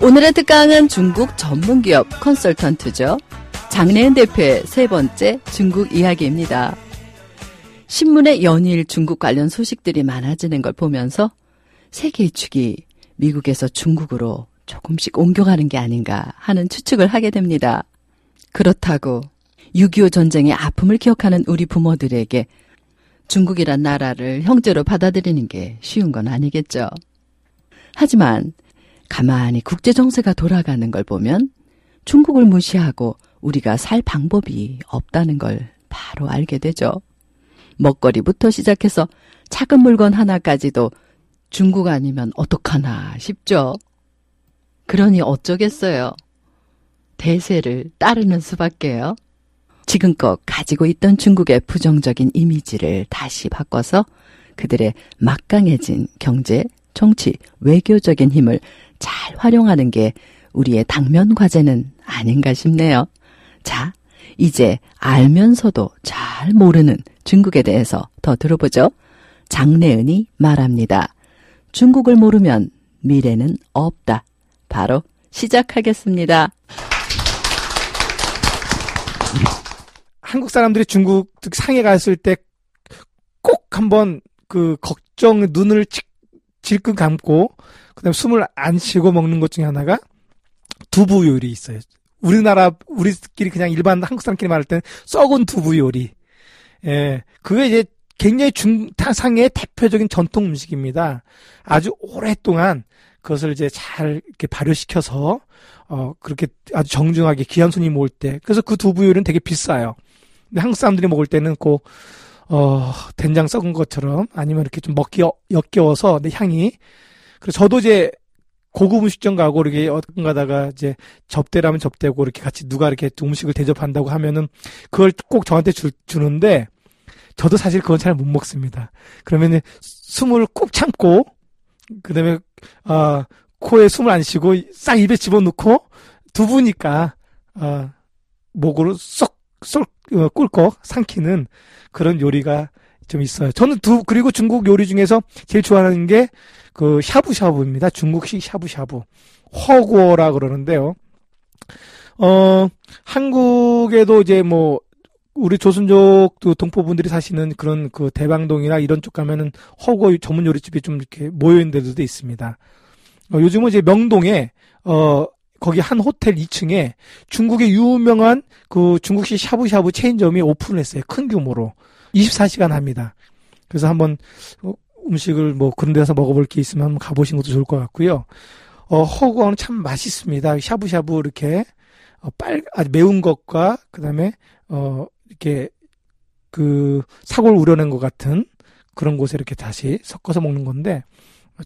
오늘의 특강은 중국 전문기업 컨설턴트죠. 장래은 대표의 세 번째 중국 이야기입니다. 신문에 연일 중국 관련 소식들이 많아지는 걸 보면서 세계의 축이 미국에서 중국으로 조금씩 옮겨가는 게 아닌가 하는 추측을 하게 됩니다. 그렇다고 6.25 전쟁의 아픔을 기억하는 우리 부모들에게 중국이란 나라를 형제로 받아들이는 게 쉬운 건 아니겠죠. 하지만 가만히 국제 정세가 돌아가는 걸 보면 중국을 무시하고 우리가 살 방법이 없다는 걸 바로 알게 되죠. 먹거리부터 시작해서 작은 물건 하나까지도 중국 아니면 어떡하나 싶죠. 그러니 어쩌겠어요. 대세를 따르는 수밖에요. 지금껏 가지고 있던 중국의 부정적인 이미지를 다시 바꿔서 그들의 막강해진 경제, 정치, 외교적인 힘을 잘 활용하는 게 우리의 당면 과제는 아닌가 싶네요. 자, 이제 알면서도 잘 모르는 중국에 대해서 더 들어보죠. 장래은이 말합니다. 중국을 모르면 미래는 없다. 바로 시작하겠습니다. 한국 사람들이 중국 상해 갔을 때 꼭 한번 그 걱정 눈을 질끈 감고 그다음에 숨을 안 쉬고 먹는 것 중에 하나가 두부 요리 있어요. 우리나라 우리끼리 그냥 일반 한국 사람끼리 말할 때는 썩은 두부 요리. 예, 그게 이제 굉장히 중타상의 대표적인 전통 음식입니다. 아주 오랫동안 그것을 이제 잘 이렇게 발효시켜서 어 그렇게 아주 정중하게 귀한 손님 올 때. 그래서 그 두부 요리는 되게 비싸요. 근데 한국 사람들이 먹을 때는 꼭, 어, 된장 썩은 것처럼 아니면 이렇게 좀 먹기 어, 역겨워서 내 향이. 그래서 저도 이제 고급 음식점 가고 이렇게 어떤 가다가 이제 접대라면 접대고 이렇게 같이 누가 이렇게 음식을 대접한다고 하면은 그걸 꼭 저한테 주, 주는데 저도 사실 그건 잘 못 먹습니다. 그러면은 숨을 꾹 참고 그다음에 아 코에 숨을 안 쉬고 싹 입에 집어넣고 두부니까 아 목으로 쏙 쏙 어, 꿀꺽 삼키는 그런 요리가 좀 있어요. 저는 두 그리고 중국 요리 중에서 제일 좋아하는 게 그 샤브샤브입니다. 중국식 샤브샤브. 허구어라 그러는데요. 어 한국에도 이제 뭐 우리 조선족 동포분들이 사시는 그런 그 대방동이나 이런 쪽 가면은 허거 전문 요리집이 좀 이렇게 모여 있는 데도 있습니다. 어, 요즘은 이제 명동에 어 거기 한 호텔 2층에 중국의 유명한 그 중국식 샤브샤브 체인점이 오픈을 했어요. 큰 규모로. 24시간 합니다. 그래서 한번 어, 음식을 뭐 그런 데서 먹어볼 게 있으면 한번 가보신 것도 좋을 것 같고요. 어, 허구어는 참 맛있습니다. 샤브샤브 이렇게 어, 빨, 아주 매운 것과 그 다음에 어, 이렇게 그 사골 우려낸 것 같은 그런 곳에 이렇게 다시 섞어서 먹는 건데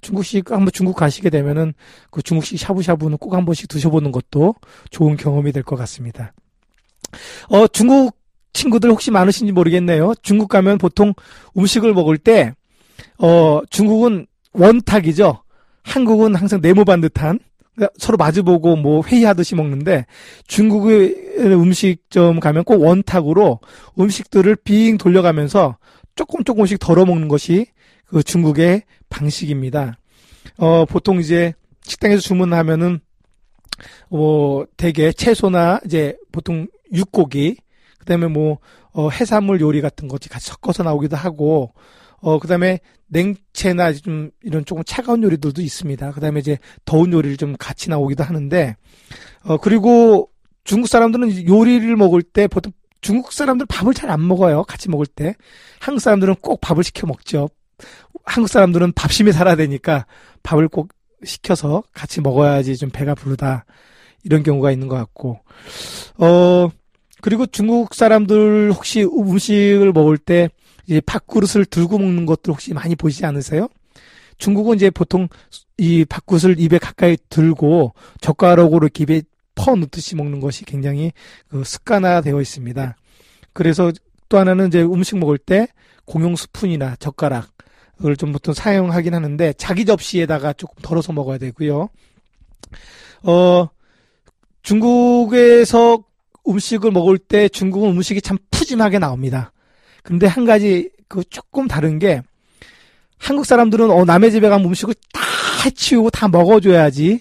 중국식 한번 중국 가시게 되면은 그 중국식 샤브샤브는 꼭 한 번씩 드셔보는 것도 좋은 경험이 될 것 같습니다. 어 중국 친구들 혹시 많으신지 모르겠네요. 중국 가면 보통 음식을 먹을 때 어 중국은 원탁이죠. 한국은 항상 네모 반 듯한 그러니까 서로 마주보고 뭐 회의하듯이 먹는데 중국의 음식점 가면 꼭 원탁으로 음식들을 빙 돌려가면서 조금 조금씩 덜어 먹는 것이 그 중국의 방식입니다. 어, 보통 이제 식당에서 주문하면은 뭐 대개 채소나 이제 보통 육고기 그다음에 뭐 어, 해산물 요리 같은 것이 같이 섞어서 나오기도 하고 어 그다음에 냉채나 좀 이런 조금 차가운 요리들도 있습니다. 그다음에 이제 더운 요리를 좀 같이 나오기도 하는데 어 그리고 중국 사람들은 요리를 먹을 때 보통 중국 사람들 밥을 잘 안 먹어요. 같이 먹을 때 한국 사람들은 꼭 밥을 시켜 먹죠. 한국 사람들은 밥심에 살아야 되니까 밥을 꼭 시켜서 같이 먹어야지 좀 배가 부르다. 이런 경우가 있는 것 같고, 어, 그리고 중국 사람들 혹시 음식을 먹을 때 이제 밥그릇을 들고 먹는 것들 혹시 많이 보시지 않으세요? 중국은 이제 보통 이 밥굿을 입에 가까이 들고 젓가락으로 입에 퍼 넣듯이 먹는 것이 굉장히 그 습관화되어 있습니다. 그래서 또 하나는 이제 음식 먹을 때 공용 스푼이나 젓가락 을좀 보통 사용하긴 하는데 자기 접시에다가 조금 덜어서 먹어야 되고요. 어, 중국에서 음식을 먹을 때 중국은 음식이 참 푸짐하게 나옵니다. 근데 한 가지 그 조금 다른 게 한국 사람들은 어 남의 집에 가면 음식을 다 해치우고 다 먹어줘야지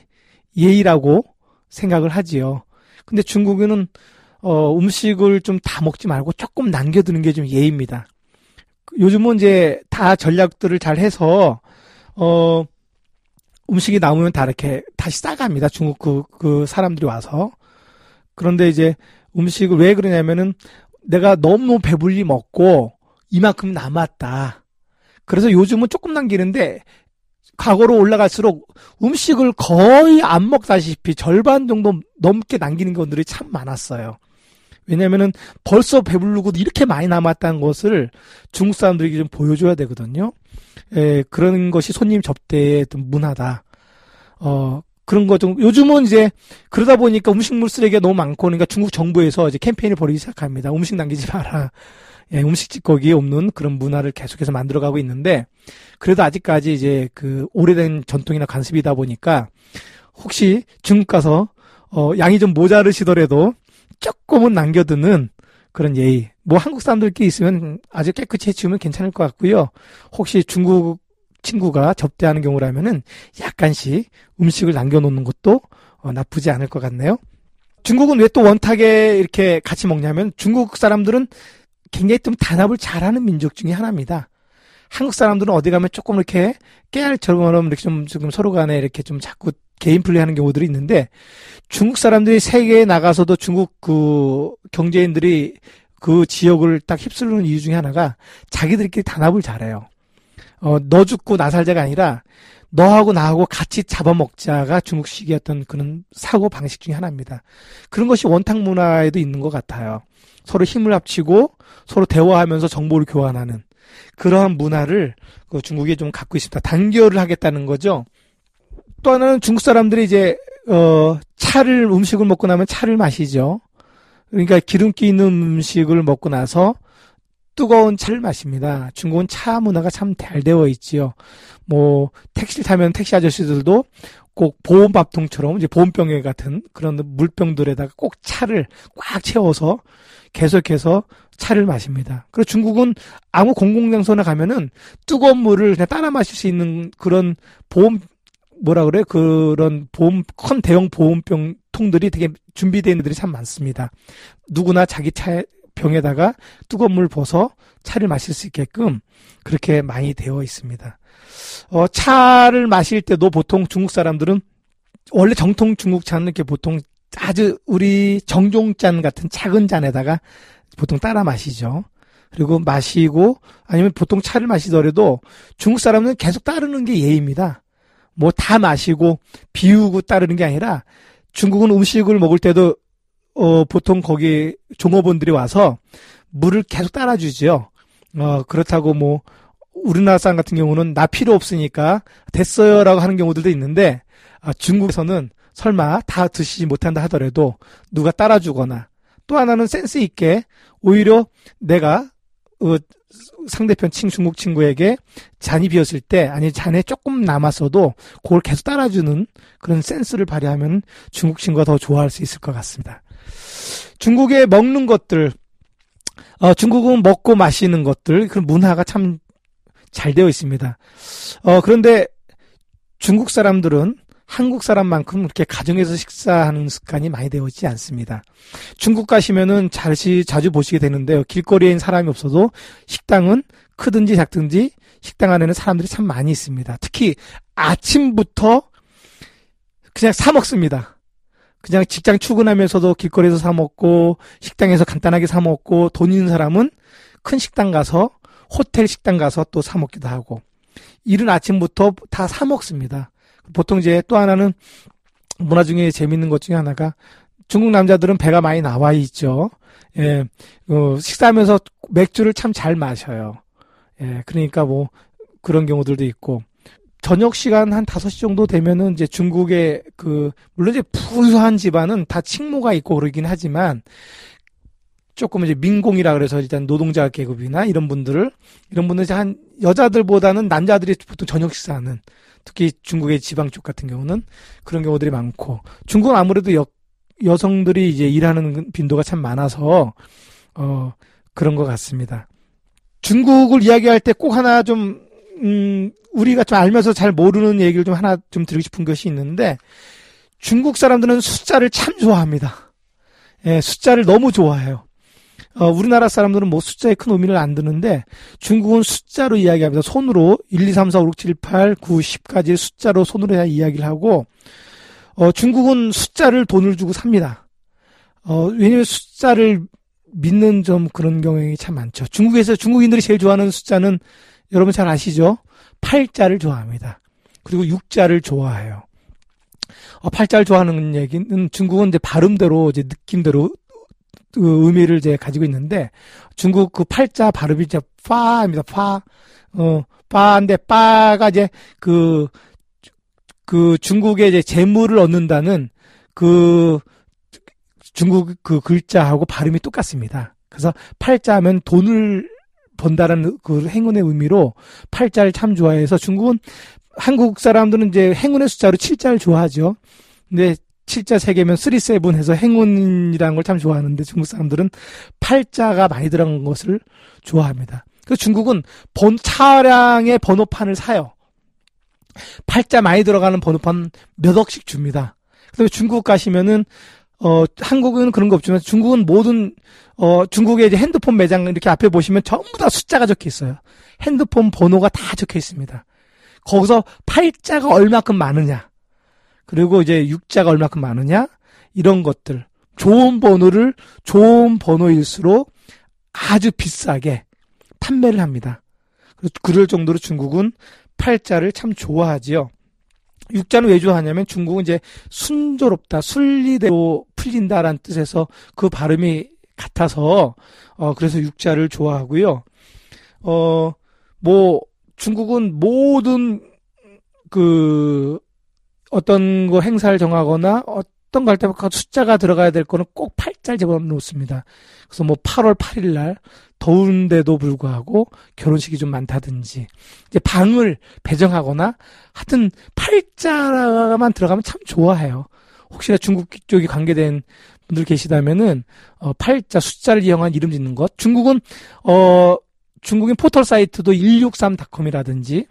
예의라고 생각을 하지요. 근데 중국에는 어 음식을 좀 다 먹지 말고 조금 남겨두는 게 좀 예의입니다. 요즘은 이제 다 전략들을 잘 해서 어 음식이 남으면 다 이렇게 다시 싸갑니다. 중국 그, 그 사람들이 와서. 그런데 이제 음식을 왜 그러냐면은 내가 너무 배불리 먹고 이만큼 남았다. 그래서 요즘은 조금 남기는데 과거로 올라갈수록 음식을 거의 안 먹다시피 절반 정도 넘게 남기는 경우들이 참 많았어요. 왜냐면은 벌써 배부르고 이렇게 많이 남았다는 것을 중국 사람들에게 좀 보여줘야 되거든요. 예, 그런 것이 손님 접대의 문화다. 어, 그런 거 좀, 요즘은 이제, 그러다 보니까 음식물 쓰레기가 너무 많고, 그러니까 중국 정부에서 이제 캠페인을 벌이기 시작합니다. 음식 남기지 마라. 예, 음식 찌꺼기 없는 그런 문화를 계속해서 만들어가고 있는데, 그래도 아직까지 이제 그 오래된 전통이나 관습이다 보니까, 혹시 중국 가서, 어, 양이 좀 모자르시더라도 조금은 남겨두는 그런 예의. 뭐 한국 사람들끼리 있으면 아주 깨끗이 해치우면 괜찮을 것 같고요. 혹시 중국 친구가 접대하는 경우라면은 약간씩 음식을 남겨놓는 것도 어, 나쁘지 않을 것 같네요. 중국은 왜 또 원탁에 이렇게 같이 먹냐면 중국 사람들은 굉장히 좀 단합을 잘하는 민족 중에 하나입니다. 한국 사람들은 어디 가면 조금 이렇게 깨알처럼 이렇게 좀 지금 서로 간에 이렇게 좀 자꾸 개인 플레이하는 경우들이 있는데 중국 사람들이 세계에 나가서도 중국 그 경제인들이 그 지역을 딱 휩쓸는 이유 중에 하나가 자기들끼리 단합을 잘해요. 어, 너 죽고 나 살자가 아니라 너하고 나하고 같이 잡아먹자가 중국식이었던 그런 사고 방식 중에 하나입니다. 그런 것이 원탁 문화에도 있는 것 같아요. 서로 힘을 합치고 서로 대화하면서 정보를 교환하는 그러한 문화를 그 중국에 좀 갖고 있습니다. 단결을 하겠다는 거죠. 또 하나는 중국 사람들이 이제 어 차를 음식을 먹고 나면 차를 마시죠. 그러니까 기름기 있는 음식을 먹고 나서 뜨거운 차를 마십니다. 중국은 차 문화가 참 잘 되어 있지요. 뭐 택시를 타면 택시 아저씨들도 꼭 보온밥통처럼 이제 보온병에 같은 그런 물병들에다가 꼭 차를 꽉 채워서 계속해서 차를 마십니다. 그리고 중국은 아무 공공장소나 가면은 뜨거운 물을 그냥 따라 마실 수 있는 그런 보온 뭐라 그래 그런 보온 큰 대형 보온병 통들이 되게 준비된 애들이 참 많습니다. 누구나 자기 차에 병에다가 뜨거운 물 부어서 차를 마실 수 있게끔 그렇게 많이 되어 있습니다. 어, 차를 마실 때도 보통 중국 사람들은 원래 정통 중국 차는 이렇게 보통 아주 우리 정종잔 같은 작은 잔에다가 보통 따라 마시죠. 그리고 마시고 아니면 보통 차를 마시더라도 중국 사람은 계속 따르는 게 예입니다. 뭐 다 마시고 비우고 따르는 게 아니라 중국은 음식을 먹을 때도 어, 보통 거기 종업원들이 와서 물을 계속 따라주지요. 어, 그렇다고 뭐, 우리나라 사람 같은 경우는 나 필요 없으니까 됐어요라고 하는 경우들도 있는데, 아, 중국에서는 설마 다 드시지 못한다 하더라도 누가 따라주거나 또 하나는 센스 있게 오히려 내가 어, 상대편 친 중국 친구에게 잔이 비었을 때 아니 잔에 조금 남았어도 그걸 계속 따라주는 그런 센스를 발휘하면 중국 친구가 더 좋아할 수 있을 것 같습니다. 중국의 먹는 것들, 어, 중국은 먹고 마시는 것들, 그런 문화가 참 잘 되어 있습니다. 어, 그런데 중국 사람들은 한국 사람만큼 그렇게 가정에서 식사하는 습관이 많이 되어 있지 않습니다. 중국 가시면은 자시, 자주 보시게 되는데요. 길거리에 사람이 없어도 식당은 크든지 작든지 식당 안에는 사람들이 참 많이 있습니다. 특히 아침부터 그냥 사 먹습니다. 그냥 직장 출근하면서도 길거리에서 사 먹고 식당에서 간단하게 사 먹고 돈 있는 사람은 큰 식당 가서 호텔 식당 가서 또 사 먹기도 하고 이른 아침부터 다 사 먹습니다. 보통 이제 또 하나는 문화 중에 재밌는 것 중에 하나가 중국 남자들은 배가 많이 나와 있죠. 예, 어, 식사하면서 맥주를 참 잘 마셔요. 예, 그러니까 뭐 그런 경우들도 있고 저녁 시간 한 5시 정도 되면은 이제 중국의 그 물론 이제 부유한 집안은 다 칭모가 있고 그러긴 하지만 조금 이제 민공이라 그래서 일단 노동자 계급이나 이런 분들을 이런 분들 이제 한 여자들보다는 남자들이 보통 저녁 식사하는 특히 중국의 지방 쪽 같은 경우는 그런 경우들이 많고 중국은 아무래도 여, 여성들이 이제 일하는 빈도가 참 많아서 어 그런 것 같습니다. 중국을 이야기할 때 꼭 하나 좀 음, 우리가 좀 알면서 잘 모르는 얘기를 좀 하나 좀 드리고 싶은 것이 있는데 중국 사람들은 숫자를 참 좋아합니다. 예, 숫자를 너무 좋아해요. 어, 우리나라 사람들은 뭐 숫자에 큰 의미를 안 두는데 중국은 숫자로 이야기합니다. 손으로 1, 2, 3, 4, 5, 6, 7, 8, 9, 10까지 숫자로 손으로 이야기를 하고 어, 중국은 숫자를 돈을 주고 삽니다. 어, 왜냐면 숫자를 믿는 좀 그런 경향이 참 많죠. 중국에서 중국인들이 제일 좋아하는 숫자는 여러분 잘 아시죠? 8자를 좋아합니다. 그리고 6자를 좋아해요. 어, 8자를 좋아하는 얘기는 중국은 이제 발음대로 이제 느낌대로 그 의미를 이제 가지고 있는데 중국 그 팔자 발음이 이제 파입니다. 파. 어, 파인데 파가 이제 그, 그 중국의 이제 재물을 얻는다는 그 중국 그 글자하고 발음이 똑같습니다. 그래서 팔자 하면 돈을 번다라는 그 행운의 의미로 팔자를 참 좋아해서 중국은 한국 사람들은 이제 행운의 숫자로 7자를 좋아하죠. 근데 7자 3개면 37 해서 행운이라는 걸 참 좋아하는데 중국 사람들은 8자가 많이 들어간 것을 좋아합니다. 그 중국은 번, 차량의 번호판을 사요. 8자 많이 들어가는 번호판 몇 억씩 줍니다. 그 다음에 중국 가시면은 어, 한국은 그런 거 없지만 중국은 모든, 어, 중국의 이제 핸드폰 매장 이렇게 앞에 보시면 전부 다 숫자가 적혀 있어요. 핸드폰 번호가 다 적혀 있습니다. 거기서 팔자가 얼마큼 많으냐. 그리고 이제 육자가 얼마큼 많으냐. 이런 것들. 좋은 번호를 좋은 번호일수록 아주 비싸게 판매를 합니다. 그럴 정도로 중국은 팔자를 참 좋아하지요. 육자는 왜 좋아하냐면 중국은 이제 순조롭다, 순리대로 풀린다라는 뜻에서 그 발음이 같아서 어 그래서 육자를 좋아하고요. 어 뭐 중국은 모든 그 어떤 거 행사를 정하거나 어떤 거할 때마다 숫자가 들어가야 될 거는 꼭 팔자를 집어 놓습니다. 그래서 뭐 8월 8일 날 더운데도 불구하고 결혼식이 좀 많다든지 이제 방을 배정하거나 하여튼 팔자만 들어가면 참 좋아해요. 혹시나 중국 쪽이 관계된 분들 계시다면은 어 팔자 숫자를 이용한 이름 짓는 것. 중국은 어 중국인 포털 사이트도 163.com이라든지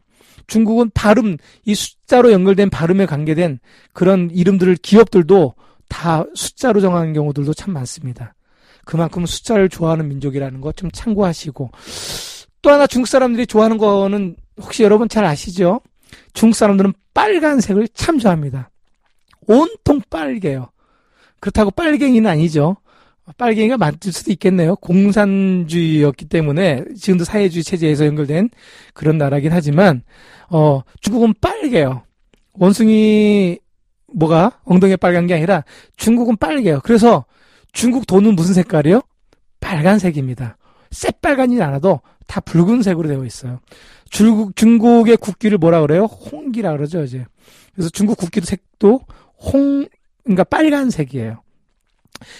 중국은 발음 이 숫자로 연결된 발음에 관계된 그런 이름들을 기업들도 다 숫자로 정하는 경우들도 참 많습니다. 그만큼 숫자를 좋아하는 민족이라는 것 좀 참고하시고 또 하나 중국 사람들이 좋아하는 거는 혹시 여러분 잘 아시죠? 중국 사람들은 빨간색을 참 좋아합니다. 온통 빨개요. 그렇다고 빨갱이는 아니죠. 빨갱이가 맞을 수도 있겠네요. 공산주의였기 때문에 지금도 사회주의 체제에서 연결된 그런 나라긴 하지만 어 중국은 빨개요. 원숭이 뭐가 엉덩이에 빨간 게 아니라 중국은 빨개요. 그래서 중국 돈은 무슨 색깔이요? 빨간색입니다. 새빨간이 않아도 다 붉은색으로 되어 있어요. 중국, 중국의 국기를 뭐라 그래요? 홍기라 그러죠, 이제. 그래서 중국 국기도 색도 홍, 그러니까 빨간색이에요.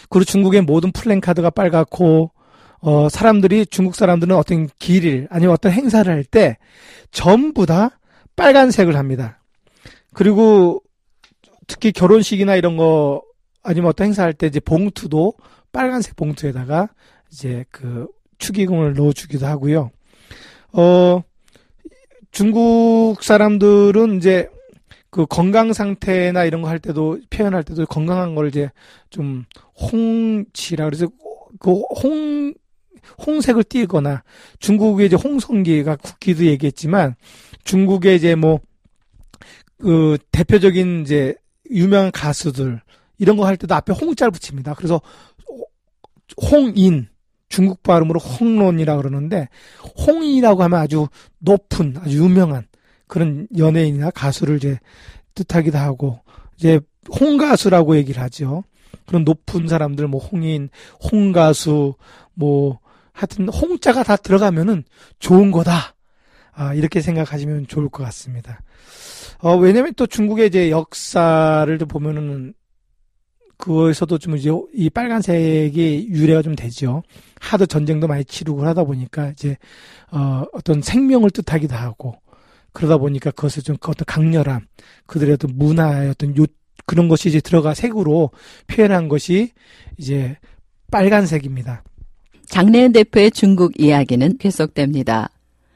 그리고 중국의 모든 플랜카드가 빨갛고, 어, 사람들이, 중국 사람들은 어떤 길일, 아니면 어떤 행사를 할 때, 전부 다 빨간색을 합니다. 그리고, 특히 결혼식이나 이런 거, 아니면 어떤 행사 할 때 이제 봉투도 빨간색 봉투에다가 이제 그 축의금을 넣어주기도 하고요. 어, 중국 사람들은 이제 그 건강 상태나 이런 거 할 때도 표현할 때도 건강한 걸 이제 좀 홍치라 그래서 그 홍 홍색을 띠거나 중국의 이제 홍성기가 국기도 얘기했지만 중국의 이제 뭐 그 대표적인 이제 유명한 가수들 이런 거 할 때도 앞에 홍자를 붙입니다. 그래서 홍인 중국 발음으로 홍론이라 그러는데 홍인이라고 하면 아주 높은 아주 유명한 그런 연예인이나 가수를 이제 뜻하기도 하고 이제 홍가수라고 얘기를 하죠. 그런 높은 사람들 뭐 홍인, 홍가수 뭐 하여튼 홍자가 다 들어가면은 좋은 거다. 아, 이렇게 생각하시면 좋을 것 같습니다. 어, 왜냐면 또 중국의 이제 역사를 또 보면은 그거에서도 좀 이제 이 빨간색이 유래가 좀 되죠. 하도 전쟁도 많이 치르고 하다 보니까 이제 어 어떤 생명을 뜻하기도 하고 그러다 보니까 그것을 좀 어떤 강렬함 그들의 어떤 문화의 어떤 요 그런 것이 이제 들어가 색으로 표현한 것이 이제 빨간색입니다. 장래현 대표의 중국 이야기는 계속됩니다.